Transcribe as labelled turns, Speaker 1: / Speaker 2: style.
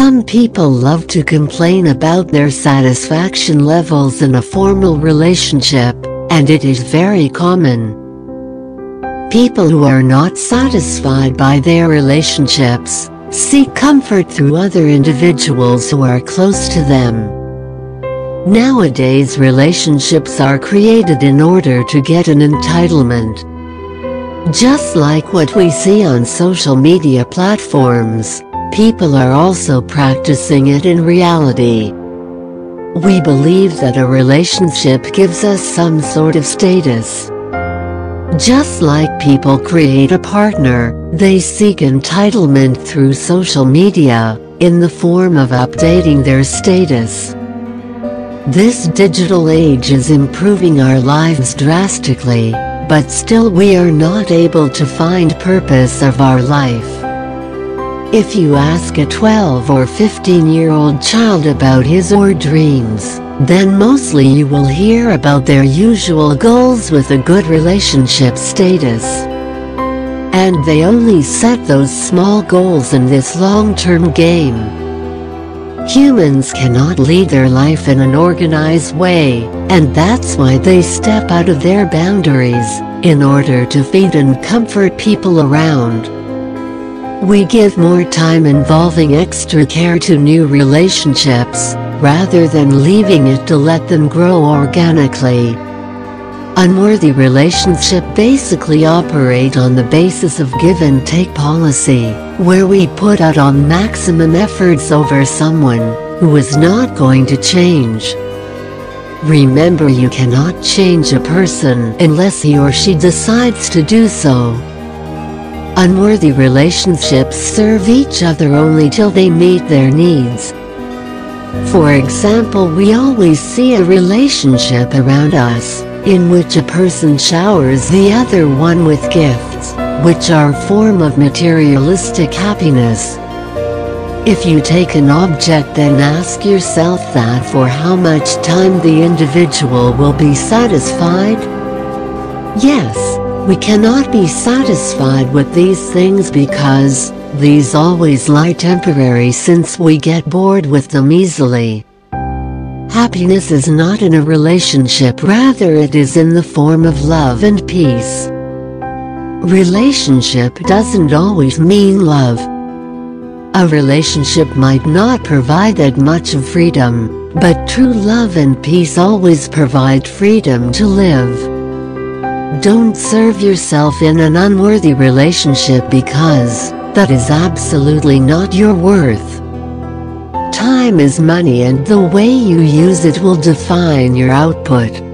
Speaker 1: Some people love to complain about their satisfaction levels in a formal relationship, and it is very common. People who are not satisfied by their relationships seek comfort through other individuals who are close to them. Nowadays relationships are created in order to get an entitlement. Just like what we see on social media platforms, people are also practicing it in reality. We believe that a relationship gives us some sort of status. Just like people create a partner, they seek entitlement through social media, in the form of updating their status. This digital age is improving our lives drastically, but still we are not able to find purpose of our life. If you ask a 12 or 15 year old child about his or dreams, then mostly you will hear about their usual goals with a good relationship status. And they only set those small goals in this long-term game. Humans cannot lead their life in an organized way, and that's why they step out of their boundaries, in order to feed and comfort people around. We give more time involving extra care to new relationships, rather than leaving it to let them grow organically. Unworthy relationship basically operate on the basis of give and take policy, where we put out on maximum efforts over someone who is not going to change. Remember you cannot change a person unless he or she decides to do so. Unworthy relationships serve each other only till they meet their needs. For example we always see a relationship around us in which a person showers the other one with gifts, which are a form of materialistic happiness. If you take an object then ask yourself that for how much time the individual will be satisfied? Yes, we cannot be satisfied with these things because, these always lie temporary since we get bored with them easily. Happiness is not in a relationship rather it is in the form of love and peace. Relationship doesn't always mean love. A relationship might not provide that much of freedom, but true love and peace always provide freedom to live. Don't serve yourself in an unworthy relationship because, that is absolutely not your worth. Time is money and the way you use it will define your output.